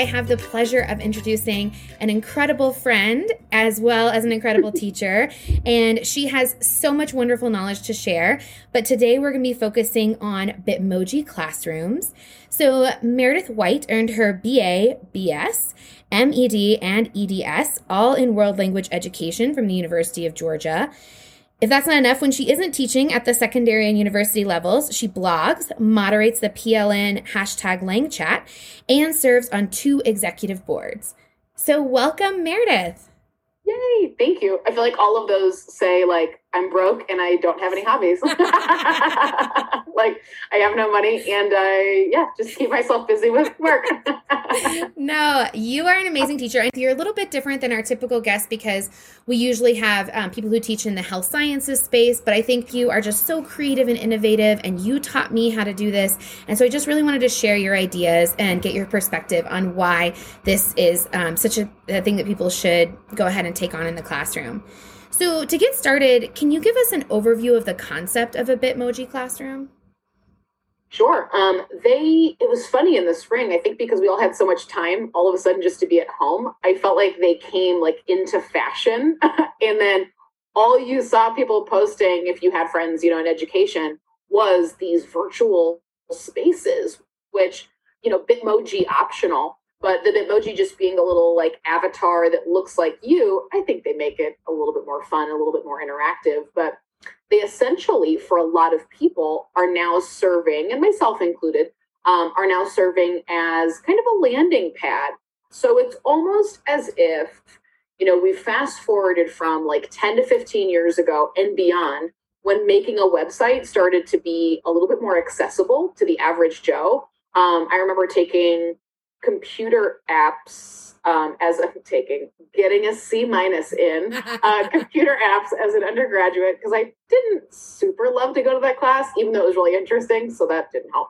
I have the pleasure of introducing an incredible friend as well as an incredible teacher. And she has so much wonderful knowledge to share. But today we're going to be focusing on Bitmoji classrooms. So Meredith White earned her BA, BS, MED, and EDS, all in world language education from the University of Georgia. If that's not enough, when she isn't teaching at the secondary and university levels, she blogs, moderates the PLN hashtag Lang chat, and serves on two executive boards. So, welcome, Meredith. Yay, thank you. I feel like all of those say, like, I'm broke and I don't have any hobbies. like I have no money and I yeah, just keep myself busy with work. no, you are an amazing teacher. And You're a little bit different than our typical guests because we usually have um, people who teach in the health sciences space, but I think you are just so creative and innovative and you taught me how to do this. And so I just really wanted to share your ideas and get your perspective on why this is um, such a, a thing that people should go ahead and take on in the classroom. So, to get started, can you give us an overview of the concept of a Bitmoji classroom? Sure. Um, they it was funny in the spring. I think because we all had so much time, all of a sudden just to be at home, I felt like they came like into fashion, and then all you saw people posting, if you had friends, you know, in education, was these virtual spaces, which you know, Bitmoji optional but the Bitmoji just being a little like avatar that looks like you, I think they make it a little bit more fun, a little bit more interactive. But they essentially, for a lot of people, are now serving, and myself included, um, are now serving as kind of a landing pad. So it's almost as if, you know, we fast forwarded from like 10 to 15 years ago and beyond when making a website started to be a little bit more accessible to the average Joe. Um, I remember taking computer apps um, as I'm taking, getting a C minus in uh, computer apps as an undergraduate because I didn't super love to go to that class, even though it was really interesting. So that didn't help.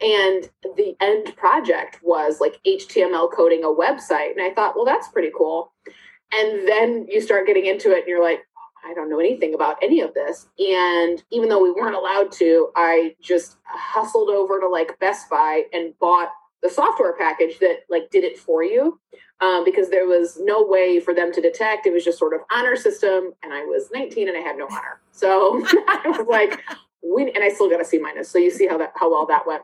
And the end project was like HTML coding a website. And I thought, well, that's pretty cool. And then you start getting into it and you're like, I don't know anything about any of this. And even though we weren't allowed to, I just hustled over to like Best Buy and bought the software package that like did it for you um, because there was no way for them to detect. It was just sort of honor system and i was 19 and i had no honor. So i was like we and i still got a c minus so you see how that how well that went.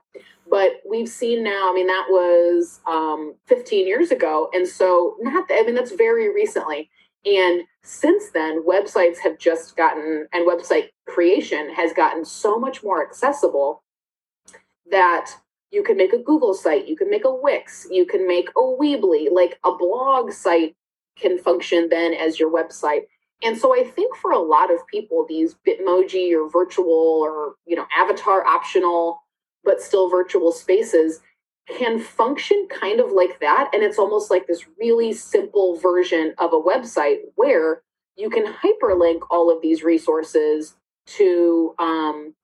But we've seen now i mean that was um, 15 years ago and so not i mean that's very recently. And since then websites have just gotten and website creation has gotten so much more accessible that you can make a Google site, you can make a Wix, you can make a Weebly, like a blog site can function then as your website. And so I think for a lot of people, these Bitmoji or virtual or you know avatar optional, but still virtual spaces can function kind of like that. And it's almost like this really simple version of a website where you can hyperlink all of these resources to um,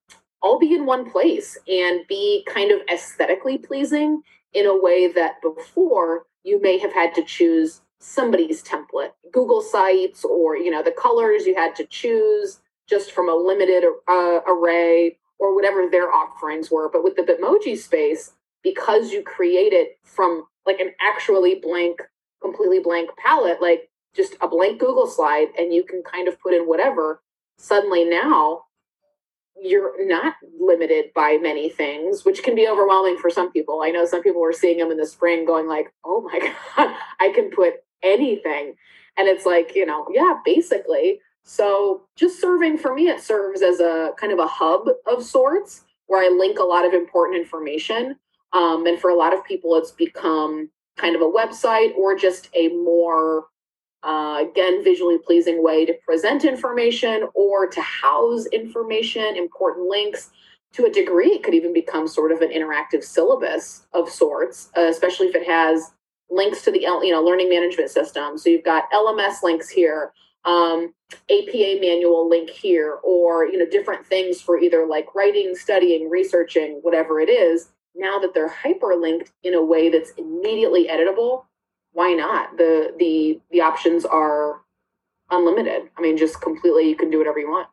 all be in one place and be kind of aesthetically pleasing in a way that before you may have had to choose somebody's template google sites or you know the colors you had to choose just from a limited uh, array or whatever their offerings were. But with the bitmoji space because you create it from like an actually blank completely blank palette like just a blank google slide and you can kind of put in whatever suddenly now you're not limited by many things, which can be overwhelming for some people. I know some people were seeing them in the spring going like, "Oh my god, I can put anything." And it's like, you know, yeah, basically. So, just serving for me it serves as a kind of a hub of sorts where I link a lot of important information. Um, and for a lot of people it's become kind of a website or just a more uh, again, visually pleasing way to present information or to house information, important links. To a degree, it could even become sort of an interactive syllabus of sorts, uh, especially if it has links to the you know learning management system. So you've got LMS links here, um, APA manual link here, or you know different things for either like writing, studying, researching, whatever it is. Now that they're hyperlinked in a way that's immediately editable, why not? The the the options are unlimited. I mean, just completely you can do whatever you want.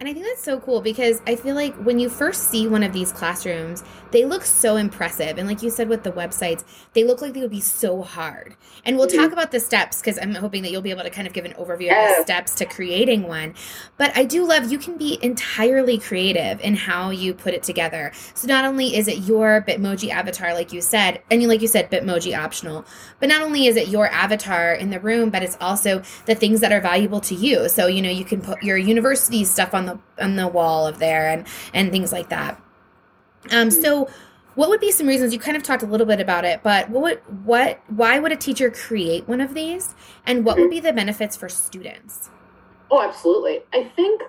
And I think that's so cool because I feel like when you first see one of these classrooms, they look so impressive. And like you said with the websites, they look like they would be so hard. And we'll mm-hmm. talk about the steps because I'm hoping that you'll be able to kind of give an overview of the steps to creating one. But I do love you can be entirely creative in how you put it together. So not only is it your Bitmoji avatar, like you said, and like you said, Bitmoji optional, but not only is it your avatar in the room, but it's also the things that are valuable to you. So, you know, you can put your university stuff on the the on the wall of there and and things like that. Um, so what would be some reasons you kind of talked a little bit about it, but what would, what why would a teacher create one of these, and what would be the benefits for students? Oh, absolutely. I think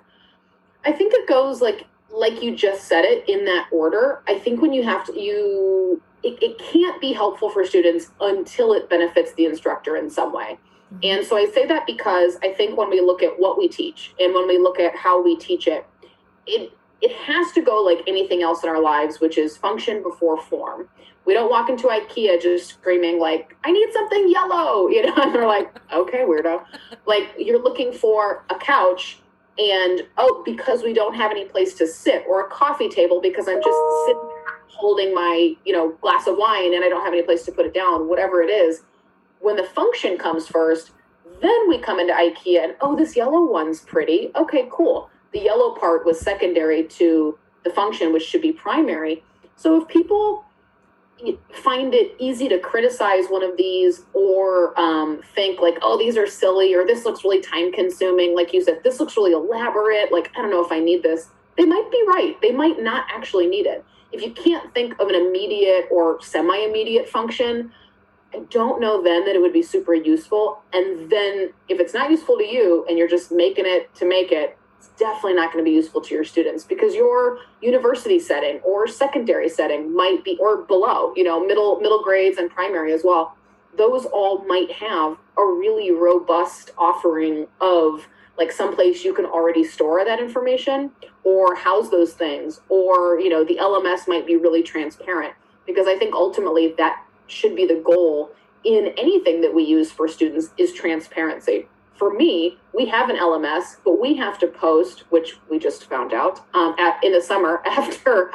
I think it goes like like you just said it in that order. I think when you have to you it, it can't be helpful for students until it benefits the instructor in some way. Mm-hmm. And so I say that because I think when we look at what we teach and when we look at how we teach it, it it has to go like anything else in our lives, which is function before form. We don't walk into IKEA just screaming like, "I need something yellow," you know, and they're like, "Okay, weirdo." like you're looking for a couch, and oh, because we don't have any place to sit, or a coffee table because I'm just sitting holding my you know glass of wine and I don't have any place to put it down. Whatever it is, when the function comes first, then we come into IKEA and oh, this yellow one's pretty. Okay, cool. The yellow part was secondary to the function, which should be primary. So if people find it easy to criticize one of these or um, think like, oh, these are silly or this looks really time consuming, like you said, this looks really elaborate. Like, I don't know if I need this. They might be right. They might not actually need it. If you can't think of an immediate or semi immediate function, I don't know then that it would be super useful. And then if it's not useful to you and you're just making it to make it, it's definitely not going to be useful to your students because your university setting or secondary setting might be or below, you know, middle middle grades and primary as well. Those all might have a really robust offering of like someplace you can already store that information or house those things or you know the lms might be really transparent because i think ultimately that should be the goal in anything that we use for students is transparency. For me, we have an LMS, but we have to post, which we just found out um, at, in the summer after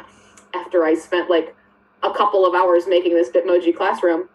after I spent like a couple of hours making this Bitmoji classroom.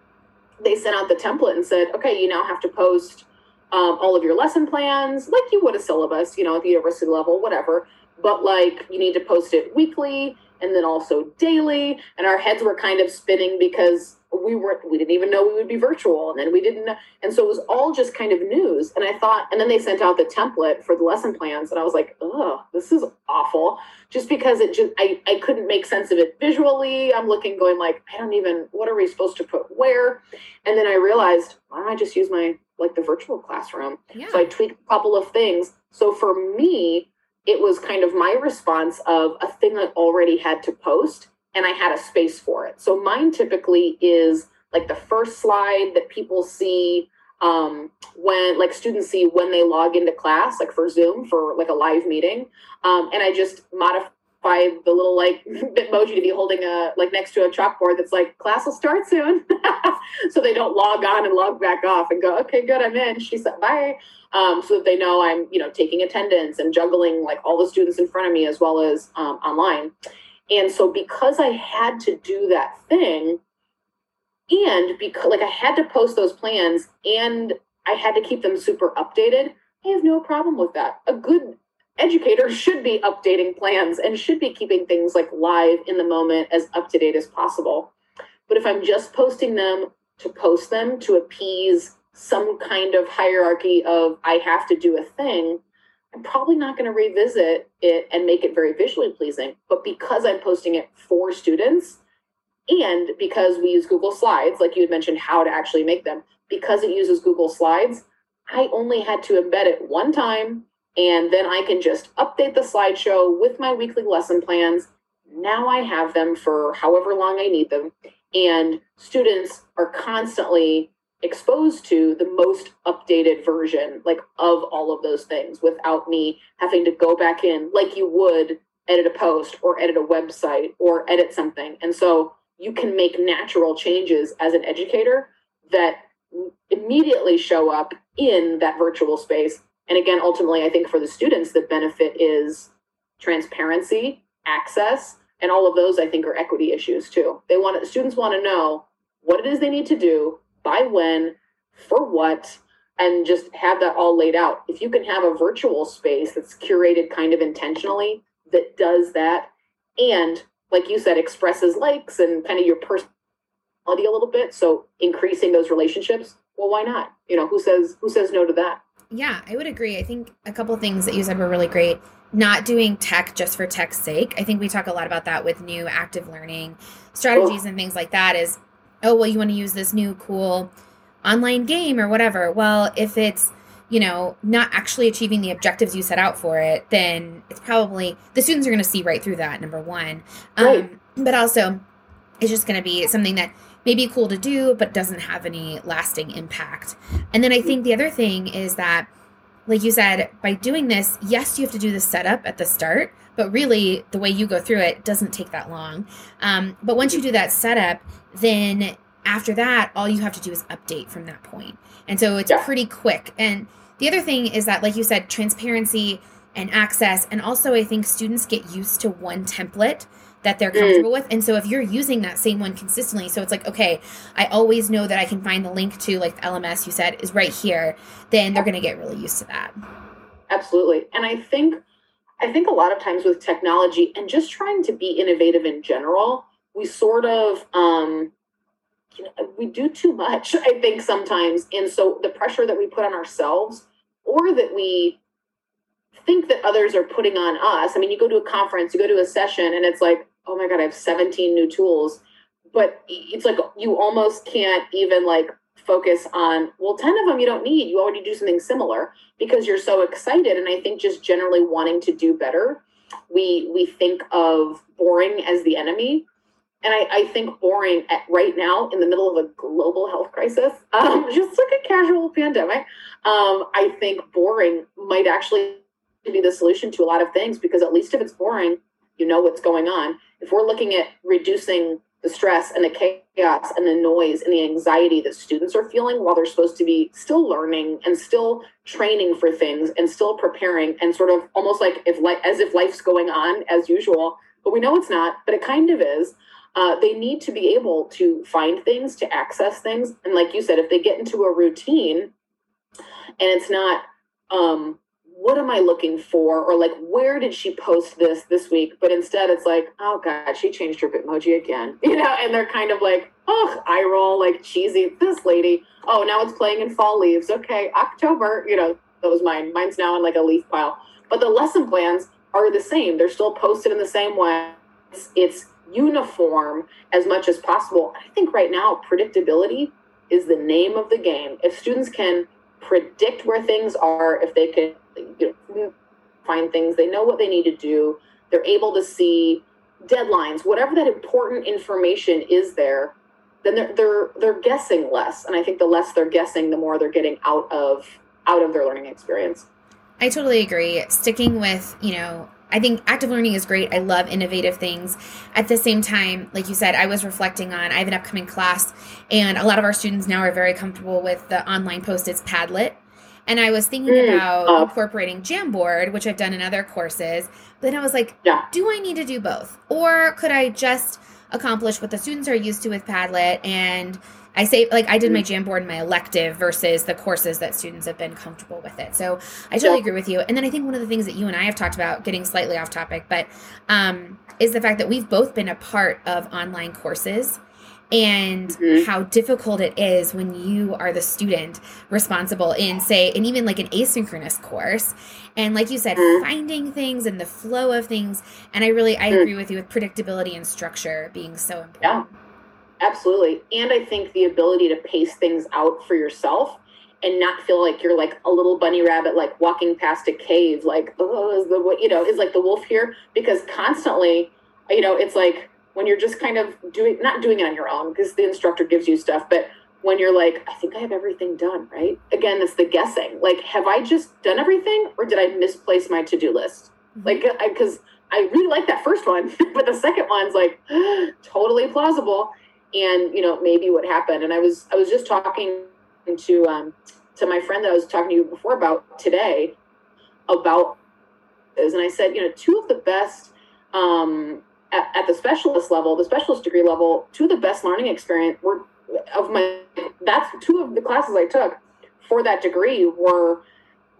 They sent out the template and said, "Okay, you now have to post um, all of your lesson plans, like you would a syllabus, you know, at the university level, whatever. But like you need to post it weekly and then also daily." And our heads were kind of spinning because we weren't we didn't even know we would be virtual and then we didn't and so it was all just kind of news. And i thought and then they sent out the template for the lesson plans and i was like oh this is awful just because it just I, I couldn't make sense of it visually. I'm looking going like i don't even what are we supposed to put where? And then i realized why don't i just use my like the virtual classroom? Yeah. so i tweaked a couple of things. So for me it was kind of my response of a thing i already had to post and I had a space for it. So mine typically is like the first slide that people see um, when like students see when they log into class, like for Zoom for like a live meeting. Um, and I just modify the little like Bitmoji to be holding a like next to a chalkboard that's like class will start soon, so they don't log on and log back off and go okay good I'm in. She said bye, um, so that they know I'm you know taking attendance and juggling like all the students in front of me as well as um, online. And so because I had to do that thing, and because like I had to post those plans and I had to keep them super updated, I have no problem with that. A good educator should be updating plans and should be keeping things like live in the moment as up to date as possible. But if I'm just posting them to post them to appease some kind of hierarchy of I have to do a thing, I'm probably not going to revisit it and make it very visually pleasing. But because I'm posting it for students and because we use Google Slides, like you had mentioned, how to actually make them, because it uses Google Slides, I only had to embed it one time and then I can just update the slideshow with my weekly lesson plans. Now I have them for however long I need them. And students are constantly exposed to the most updated version like of all of those things without me having to go back in like you would edit a post or edit a website or edit something and so you can make natural changes as an educator that immediately show up in that virtual space and again ultimately i think for the students the benefit is transparency, access, and all of those I think are equity issues too. They want students want to know what it is they need to do, by when, for what, and just have that all laid out. If you can have a virtual space that's curated kind of intentionally that does that and like you said expresses likes and kind of your personality a little bit, so increasing those relationships, well why not? You know, who says who says no to that? Yeah, I would agree. I think a couple things that you said were really great. Not doing tech just for tech's sake. I think we talk a lot about that with new active learning strategies oh. and things like that is oh well you want to use this new cool online game or whatever. Well, if it's you know, not actually achieving the objectives you set out for it, then it's probably the students are going to see right through that. Number one, right. um, but also it's just going to be something that may be cool to do, but doesn't have any lasting impact. And then I think the other thing is that, like you said, by doing this, yes, you have to do the setup at the start, but really the way you go through it doesn't take that long. Um, but once you do that setup, then after that, all you have to do is update from that point. And so it's yeah. pretty quick. And the other thing is that, like you said, transparency and access. And also, I think students get used to one template that they're mm. comfortable mm. with. And so if you're using that same one consistently, so it's like, okay, I always know that I can find the link to like the LMS you said is right here, then they're going to get really used to that. Absolutely. And I think I think a lot of times with technology and just trying to be innovative in general, we sort of um you know, we do too much, I think sometimes. And so the pressure that we put on ourselves or that we think that others are putting on us. I mean, you go to a conference, you go to a session, and it's like, oh my God, I have 17 new tools. But it's like you almost can't even like focus on, well, 10 of them you don't need. You already do something similar because you're so excited. And I think just generally wanting to do better, we we think of boring as the enemy and I, I, think boring at right now in the middle of a global health crisis, um, just like a casual pandemic, um, I think boring might actually be the solution to a lot of things because at least if it's boring, you know what's going on. If we're looking at reducing the stress and the chaos and the noise and the anxiety that students are feeling while they're supposed to be still learning and still training for things and still preparing and sort of almost like if like as if life's going on as usual, but we know it's not, but it kind of is uh, they need to be able to find things, to access things. And like you said, if they get into a routine and it's not, um, what am I looking for? Or like, where did she post this this week? But instead, it's like, oh God, she changed her Bitmoji again, you know, and they're kind of like, oh, I roll like cheesy. This lady, oh, now it's playing in fall leaves. Okay, October, you know, that was mine. Mine's now in like a leaf pile. But the lesson plans are the same. They're still posted in the same way. It's, it's uniform as much as possible. I think right now, predictability is the name of the game. If students can predict where things are, if they can you know, find things, they know what they need to do, they're able to see deadlines, whatever that important information is there, then they're they're they're guessing less. And I think the less they're guessing, the more they're getting out of out of their learning experience. I totally agree. Sticking with, you know, I think active learning is great. I love innovative things. At the same time, like you said, I was reflecting on I have an upcoming class, and a lot of our students now are very comfortable with the online post-its Padlet. And I was thinking mm, about uh, incorporating Jamboard, which I've done in other courses. But then I was like, yeah. do I need to do both? Or could I just accomplish what the students are used to with Padlet and I say like I did my Jamboard Jamboard my elective versus the courses that students have been comfortable with it. So I totally yeah. agree with you. And then I think one of the things that you and I have talked about, getting slightly off topic, but um, is the fact that we've both been a part of online courses and mm-hmm. how difficult it is when you are the student responsible in say and even like an asynchronous course and like you said mm-hmm. finding things and the flow of things and i really i mm-hmm. agree with you with predictability and structure being so important yeah Absolutely. And I think the ability to pace things out for yourself and not feel like you're like a little bunny rabbit, like walking past a cave, like, oh, is the, you know, is like the wolf here? Because constantly, you know, it's like when you're just kind of doing, not doing it on your own because the instructor gives you stuff, but when you're like, I think I have everything done, right? Again, it's the guessing. Like, have I just done everything or did I misplace my to do list? Mm-hmm. Like, because I, I really like that first one, but the second one's like totally plausible and you know maybe what happened and i was i was just talking to um to my friend that i was talking to you before about today about and I said, you know, two of the best um, at, at, the specialist level, the specialist degree level, of the best learning experience were of my. That's two of the classes I took for that degree were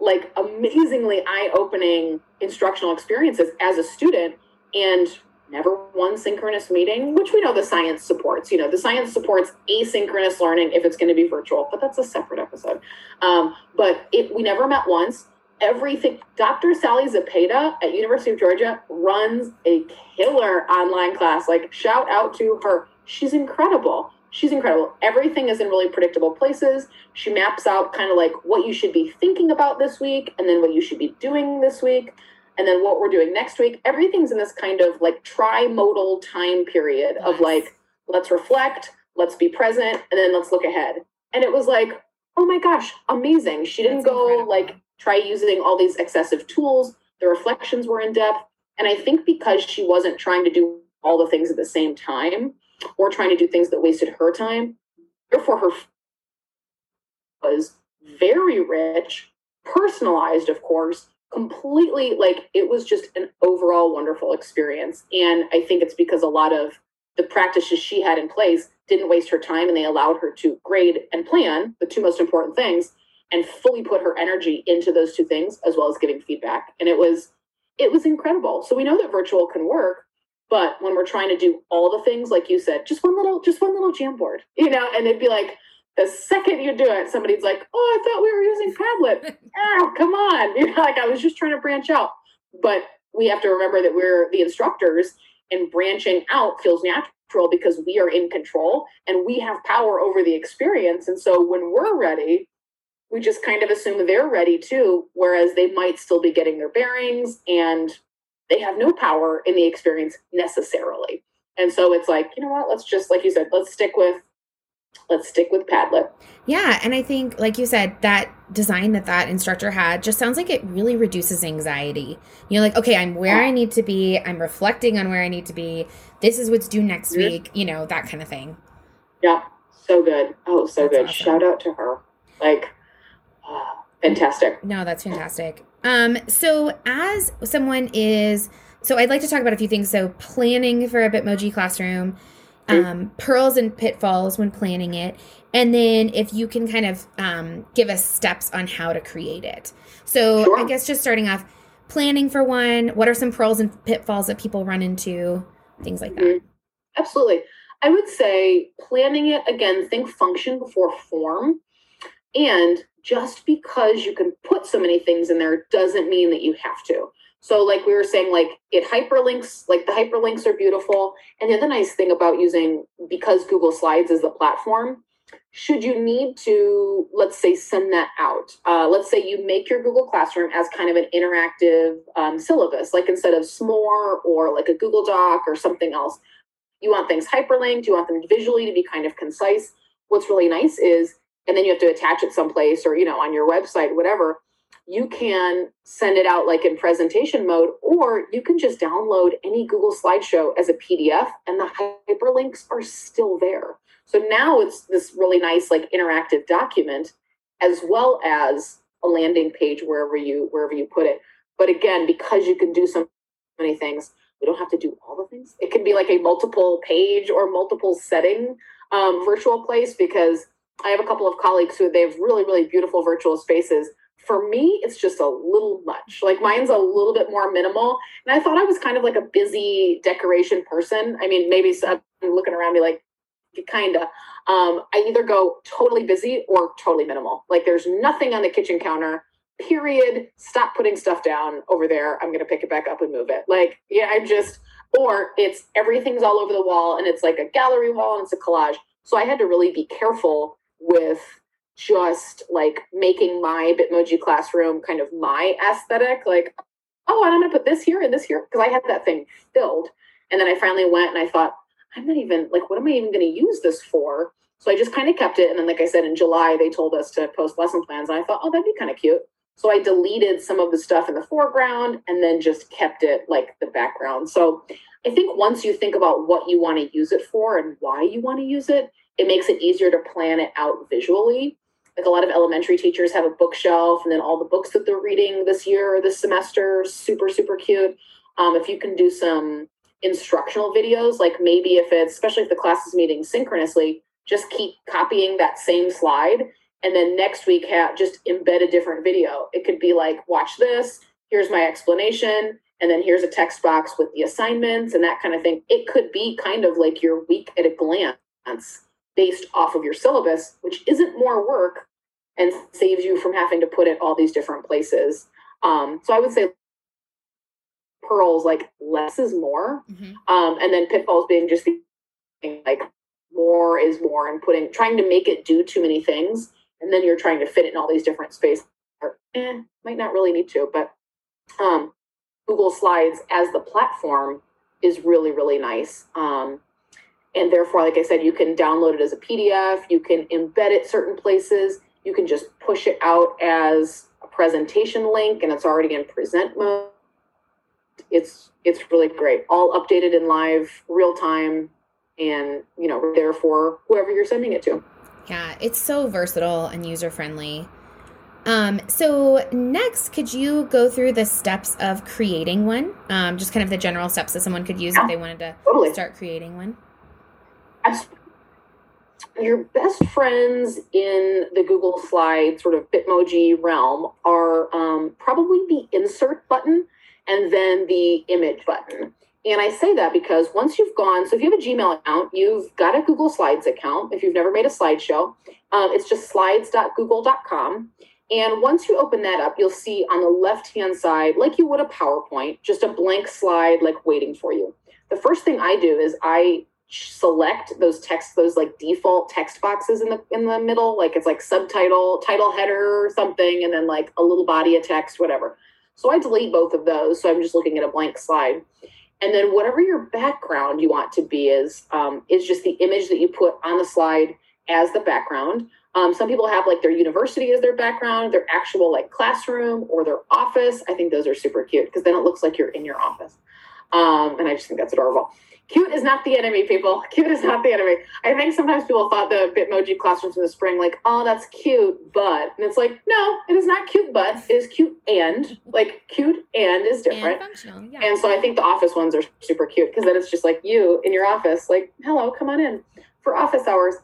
like amazingly eye-opening instructional experiences as a student, and never one synchronous meeting, which we know the science supports. You know, the science supports asynchronous learning if it's going to be virtual, but that's a separate episode. Um, but it, we never met once everything. Dr. Sally Zepeda at University of Georgia runs a killer online class. Like shout out to her. She's incredible. She's incredible. Everything is in really predictable places. She maps out kind of like what you should be thinking about this week and then what you should be doing this week and then what we're doing next week. Everything's in this kind of like tri-modal time period of like let's reflect, let's be present, and then let's look ahead. And it was like, oh my gosh, amazing. She didn't That's go incredible. like try using all these excessive tools. The reflections were in depth. And I think because she wasn't trying to do all the things at the same time or trying to do things that wasted her time, therefore her was very rich, personalized, of course, completely like it was just an overall wonderful experience. And I think it's because a lot of the practices she had in place didn't waste her time and they allowed her to grade and plan the two most important things and fully put her energy into those two things as well as giving feedback. And it was it was incredible. So we know that virtual can work but when we're trying to do all the things like you said just one little just one little Jamboard you know and it'd be like the second you do it somebody's like oh i thought we were using padlet. Oh come on. You know like i was just trying to branch out. But we have to remember that we're the instructors and branching out feels natural because we are in control and we have power over the experience. And so when we're ready we just kind of assume they're ready too, whereas they might still be getting their bearings and they have no power in the experience necessarily. And so it's like, you know what, let's just, like you said, let's stick with let's stick with Padlet. Yeah, and I think, like you said, that design that that instructor had just sounds like it really reduces anxiety. You're like, okay, I'm where yeah. I need to be. I'm reflecting on where I need to be. This is what's due next mm-hmm. week. You know that kind of thing. Yeah, so good. Oh, so That's good. Awesome. Shout out to her. Like, fantastic. No, that's fantastic. Um, so as someone is, so I'd like to talk about a few things. So planning for a Bitmoji classroom, um, pearls and pitfalls when planning it, and then if you can kind of um, give us steps on how to create it. So sure. I guess just starting off, planning for one. What are some pearls and pitfalls that people run into? Things like that. Mm-hmm. Absolutely. I would say planning it again. Think function before form, and just because you can put so many things in there doesn't mean that you have to. So, like we were saying, like it hyperlinks, like the hyperlinks are beautiful. And the other nice thing about using, because Google Slides is the platform, should you need to, let's say, send that out, uh, let's say you make your Google Classroom as kind of an interactive um, syllabus, like instead of SMORE or like a Google Doc or something else, you want things hyperlinked, you want them visually to be kind of concise. What's really nice is and then you have to attach it someplace or you know on your website whatever you can send it out like in presentation mode or you can just download any google slideshow as a pdf and the hyperlinks are still there. So now it's this really nice like interactive document as well as a landing page wherever you wherever you put it. But again because you can do so many things we don't have to do all the things. It can be like a multiple page or multiple setting um, virtual place because I have a couple of colleagues who they have really, really beautiful virtual spaces. For me, it's just a little much. Like mine's a little bit more minimal. And I thought I was kind of like a busy decoration person. I mean, maybe I'm looking around me like, kind of. Um, I either go totally busy or totally minimal. Like there's nothing on the kitchen counter, period. Stop putting stuff down over there. I'm to pick it back up and move it. Like, yeah, I'm just, or it's everything's all over the wall and it's like a gallery wall and it's a collage. So I had to really be careful with just like making my Bitmoji classroom kind of my aesthetic. Like, oh, and I'm gonna put this here and this here because I had that thing filled. And then I finally went and I thought, I'm not even like, what am I even gonna use this for? So I just kind of kept it. And then, like I said, in July, they told us to post lesson plans. And I thought, oh, that'd be kind of cute. So I deleted some of the stuff in the foreground and then just kept it like the background. So I think once you think about what you want to use it for and why you want to use it, it makes it easier to plan it out visually. like a lot of elementary teachers have a bookshelf and then all the books that they're reading this year or this semester super super cute. Um, if you can do some instructional videos like maybe if it's especially if the class is meeting synchronously just keep copying that same slide. And then next week have just embed a different video. It could be like watch this. Here's my explanation. And then here's a text box with the assignments and that kind of thing. It could be kind of like your week at a glance based off of your syllabus which isn't more work and saves you from having to put it all these different places. Um, so i would say pearls like less is more. Mm-hmm. um, and then pitfalls being just like more is more and putting trying to make it do too many things and then you're trying to fit it in all these different spaces or eh, might not really need to but um, google slides as the platform is really really nice. Um, and therefore like i said you can download it as a pdf you can embed it certain places you can just push it out as a presentation link and it's already in present mode. It's it's really great all updated in live real time and you know there for whoever you're sending it to. Yeah it's so versatile and user friendly um, so next could you go through the steps of creating one? Um, just kind of the general steps that someone could use yeah, if they wanted to totally. start creating one Absolutely your best friends in the Google Slide sort of Bitmoji realm are um, probably the insert button and then the image button. And I say that because once you've gone, so if you have a Gmail account, you've got a Google Slides account. If you've never made a slideshow, um, it's just slides.google.com. And once you open that up, you'll see on the left hand side, like you would a PowerPoint, just a blank slide like waiting for you. The first thing I do is I select those text those like default text boxes in the in the middle like it's like subtitle title header or something and then like a little body of text whatever. So i delete both of those so i'm just looking at a blank slide. And then whatever your background you want to be is um, is just the image that you put on the slide as the background. Um, some people have like their university as their background their actual like classroom or their office. I think those are super cute because then it looks like you're in your office. Um, and i just think that's adorable cute is not the enemy, people. Cute is not the enemy. I think sometimes people thought the Bitmoji classrooms in the spring, like, oh, that's cute, but. And it's like, no, it is not cute, but. It is cute and. Like, cute and is different. And functional, yeah. And so I think the office ones are super cute because then it's just like you in your office, like, hello, come on in for office hours.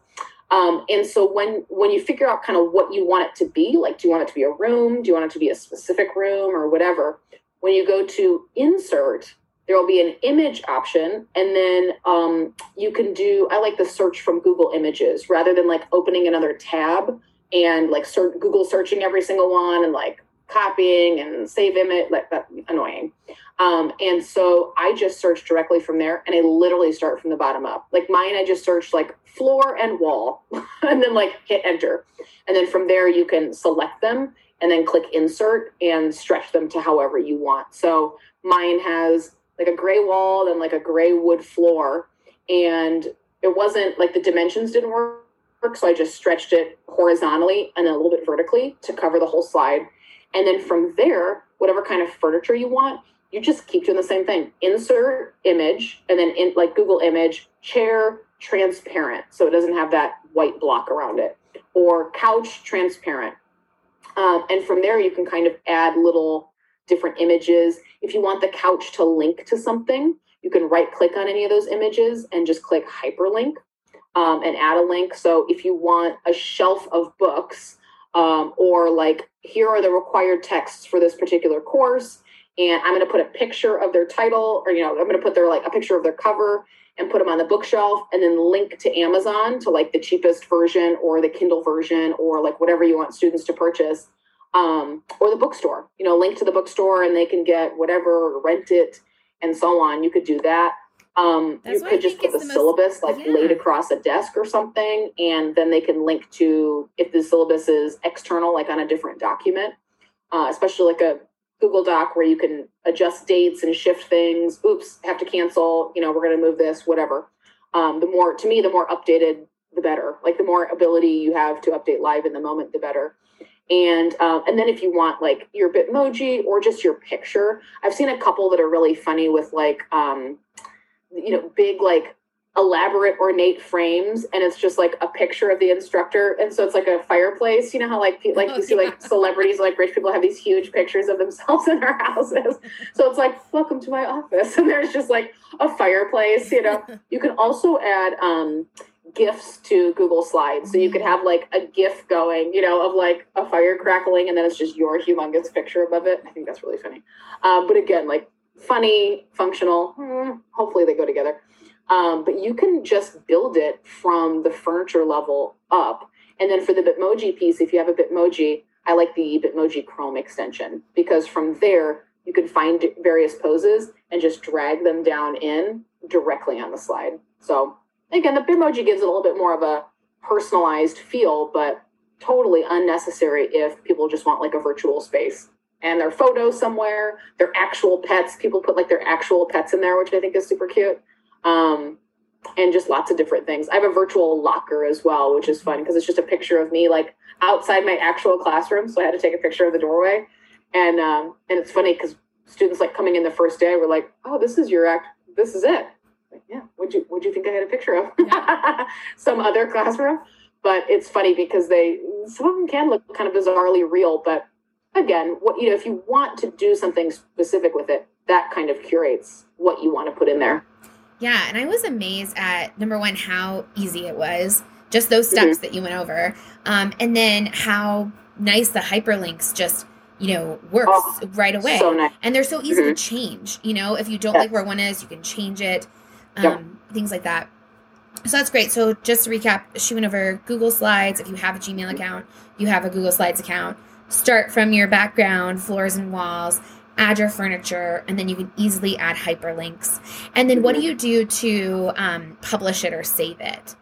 Um, and so when when you figure out kind of what you want it to be, like, do you want it to be a room? Do you want it to be a specific room or whatever? When you go to insert, there will be an image option and then um, you can do i like the search from google images rather than like opening another tab and like search, google searching every single one and like copying and save image like that annoying. Um, and so i just search directly from there and i literally start from the bottom up. Like mine i just searched like floor and wall and then like hit enter. And then from there you can select them and then click insert and stretch them to however you want. So mine has like a gray wall and like a gray wood floor. And it wasn't like the dimensions didn't work. So I just stretched it horizontally and then a little bit vertically to cover the whole slide. And then from there, whatever kind of furniture you want, you just keep doing the same thing. Insert image and then in like Google image, chair transparent. So it doesn't have that white block around it. Or couch transparent. Um, and from there, you can kind of add little different images. If you want the couch to link to something, you can right click on any of those images and just click hyperlink um, and add a link. So if you want a shelf of books, um, or like here are the required texts for this particular course, and I'm going to put a picture of their title, or you know, I'm going to put their like a picture of their cover and put them on the bookshelf, and then link to Amazon to like the cheapest version or the Kindle version or like whatever you want students to purchase um, or the bookstore. You know, link to the bookstore and they can get whatever, rent it, and so on. You could do that. Um, you could just put the, the syllabus most, like yeah. laid across a desk or something, and then they can link to if the syllabus is external, like on a different document, uh, especially like a Google Doc where you can adjust dates and shift things. Oops, have to cancel. You know, we're going to move this, whatever. Um, the more, to me, the more updated, the better. Like the more ability you have to update live in the moment, the better and um, and then if you want like your bitmoji or just your picture i've seen a couple that are really funny with like um, you know big like elaborate ornate frames and it's just like a picture of the instructor. And so it's like a fireplace. You know how like like you see like celebrities like rich people have these huge pictures of themselves in their houses. So it's like welcome to my office. And there's just like a fireplace you know? You can also add um gifs to google slides so you could have like a gif going you know of like a fire crackling and then it's just your humongous picture above it i think that's really funny um, but again like funny functional hmm, hopefully they go together um, but you can just build it from the furniture level up. And then for the Bitmoji piece, if you have a Bitmoji, I like the Bitmoji Chrome extension because from there you can find various poses and just drag them down in directly on the slide. So again, the Bitmoji gives it a little bit more of a personalized feel, but totally unnecessary if people just want like a virtual space and their photos somewhere, their actual pets. People put like their actual pets in there, which I think is super cute um, and just lots of different things. I have a virtual locker as well, which is fun because it's just a picture of me like outside my actual classroom. So I had to take a picture of the doorway, and um, and it's funny because students like coming in the first day were like, "Oh, this is your act. This is it." Like, yeah, would you would you think I had a picture of some other classroom? But it's funny because they some of them can look kind of bizarrely real, but again, what you know, if you want to do something specific with it, that kind of curates what you want to put in there. Yeah, and I was amazed at number one how easy it was, just those steps mm-hmm. that you went over, um, and then how nice the hyperlinks just you know works oh, right away, so nice. and they're so easy mm-hmm. to change. You know, if you don't like where one is, you can change it, um, things like that. So that's great. So just to recap, she went over Google Slides. If you have a Gmail account, you have a Google Slides account. Start from your background, floors and walls add your furniture, and then you can easily add hyperlinks. And then what do you do to um, publish it or save it?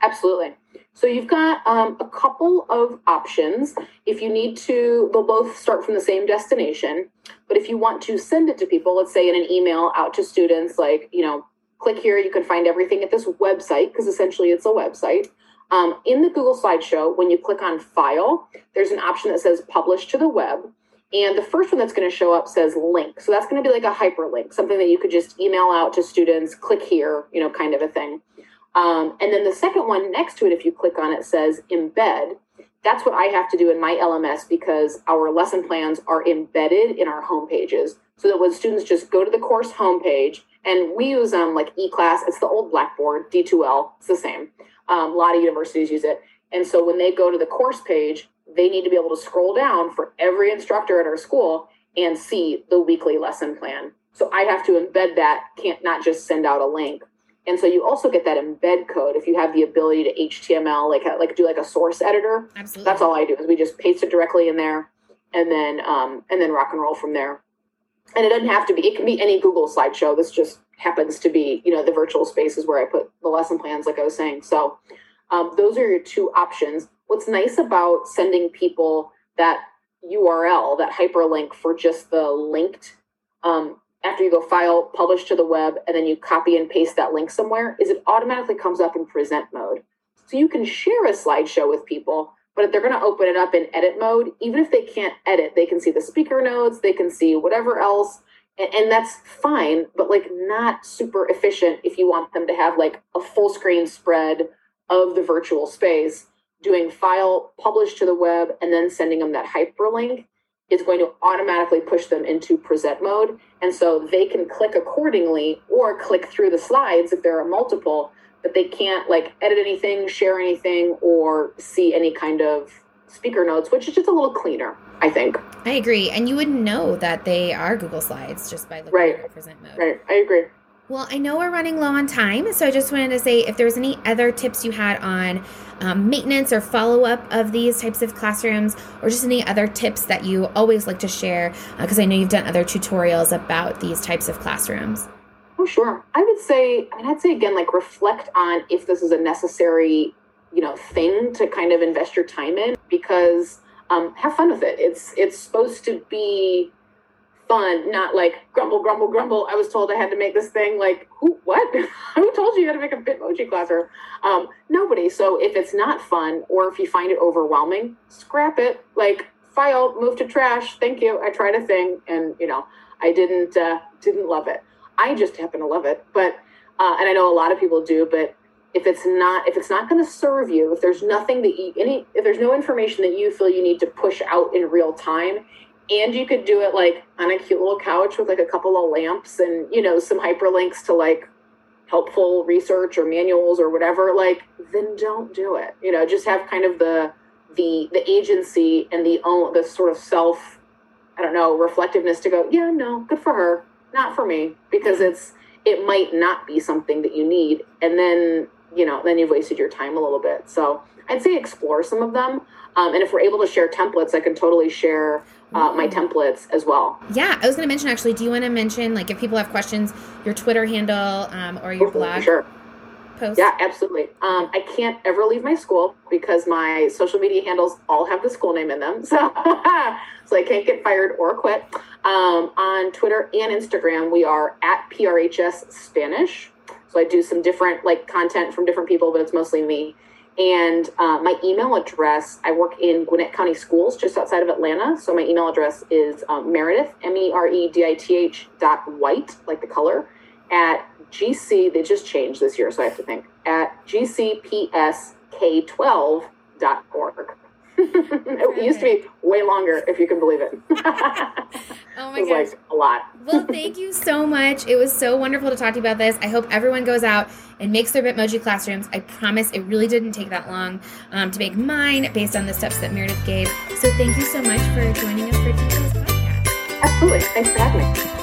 Absolutely. So you've got um, a couple of options. If you need to, they'll both start from the same destination. But if you want to send it to people, let's say in an email out to students, like, you know, click here, you can find everything at this website, because essentially it's a website. Um, in the Google Slideshow, when you click on File, there's an option that says Publish to the Web. And the first one that's going to show up says link. So that's going to be like a hyperlink, something that you could just email out to students, click here, you know, kind of a thing. Um, and then the second one next to it, if you click on it, says embed. That's what I have to do in my LMS because our lesson plans are embedded in our home pages. So that when students just go to the course homepage, and we use um, like eClass, it's the old Blackboard, D2L, it's the same. Um, a lot of universities use it. And so when they go to the course page, they need to be able to scroll down for every instructor at our school and see the weekly lesson plan. So I have to embed that, can't not just send out a link. And so you also get that embed code if you have the ability to HTML, like like do like a source editor. Absolutely. That's all I do is we just paste it directly in there, and then um, and then rock and roll from there. And it doesn't have to be; it can be any Google slideshow. This just happens to be, you know, the virtual spaces where I put the lesson plans, like I was saying. So um, those are your two options what's nice about sending people that URL, that hyperlink for just the linked, um, after you go file, publish to the web, and then you copy and paste that link somewhere, is it automatically comes up in present mode. So you can share a slideshow with people, but if they're going to open it up in edit mode, even if they can't edit, they can see the speaker notes, they can see whatever else, and, and that's fine, but like not super efficient if you want them to have like a full screen spread of the virtual space doing file publish to the web and then sending them that hyperlink is going to automatically push them into present mode. And so they can click accordingly or click through the slides if there are multiple, but they can't like edit anything, share anything, or see any kind of speaker notes, which is just a little cleaner, I think. I agree. And you wouldn't know that they are Google Slides just by looking right. at present mode. Right. I agree. Well, I know we're running low on time, so I just wanted to say if there's any other tips you had on um, maintenance or follow up of these types of classrooms, or just any other tips that you always like to share, because uh, I know you've done other tutorials about these types of classrooms. Oh, sure. I would say, I mean, I'd say again, like reflect on if this is a necessary, you know, thing to kind of invest your time in, because um, have fun with it. It's it's supposed to be fun, not like grumble, grumble, grumble. I was told I had to make this thing. Like, who, what? who told you you had to make a Bitmoji classroom? Um, nobody. So if it's not fun, or if you find it overwhelming, scrap it. Like, file, move to trash. Thank you. I tried a thing, and you know, I didn't uh, didn't love it. I just happen to love it. But uh, and I know a lot of people do, but if it's not if it's not going to serve you, if there's nothing that you any if there's no information that you feel you need to push out in real time, and you could do it like on a cute little couch with like a couple of lamps and you know some hyperlinks to like helpful research or manuals or whatever, like then don't do it. You know, just have kind of the the the agency and the own the sort of self I don't know reflectiveness to go yeah no good for her not for me because it's it might not be something that you need and then you know then you've wasted your time a little bit. So I'd say explore some of them um, and if we're able to share templates I can totally share uh, my templates as well. Yeah I was going to mention actually do you want to mention like if people have questions your Twitter handle um, or your blog? sure post? Yeah, absolutely. Um, I can't ever leave my school because my social media handles all have the school name in them. So, so I can't get fired or quit. Um, on Twitter and Instagram, we are at PRHS Spanish. So I do some different like content from different people, but it's mostly me. And uh, my email address, I work in Gwinnett County Schools just outside of Atlanta. So my email address is um, Meredith, M E R E D I T H dot white, like the color, at GC, they just changed this year, so I have to think, at gcpsk12.org. it used to be way longer, if you can believe it. oh my it gosh. like a lot. well, thank you so much. It was so wonderful to talk to you about this. I hope everyone goes out and makes their Bitmoji classrooms. I promise it really didn't take that long um, to make mine based on the steps that Meredith gave. So thank you so much for joining us for today's podcast. Absolutely. Thanks for having me.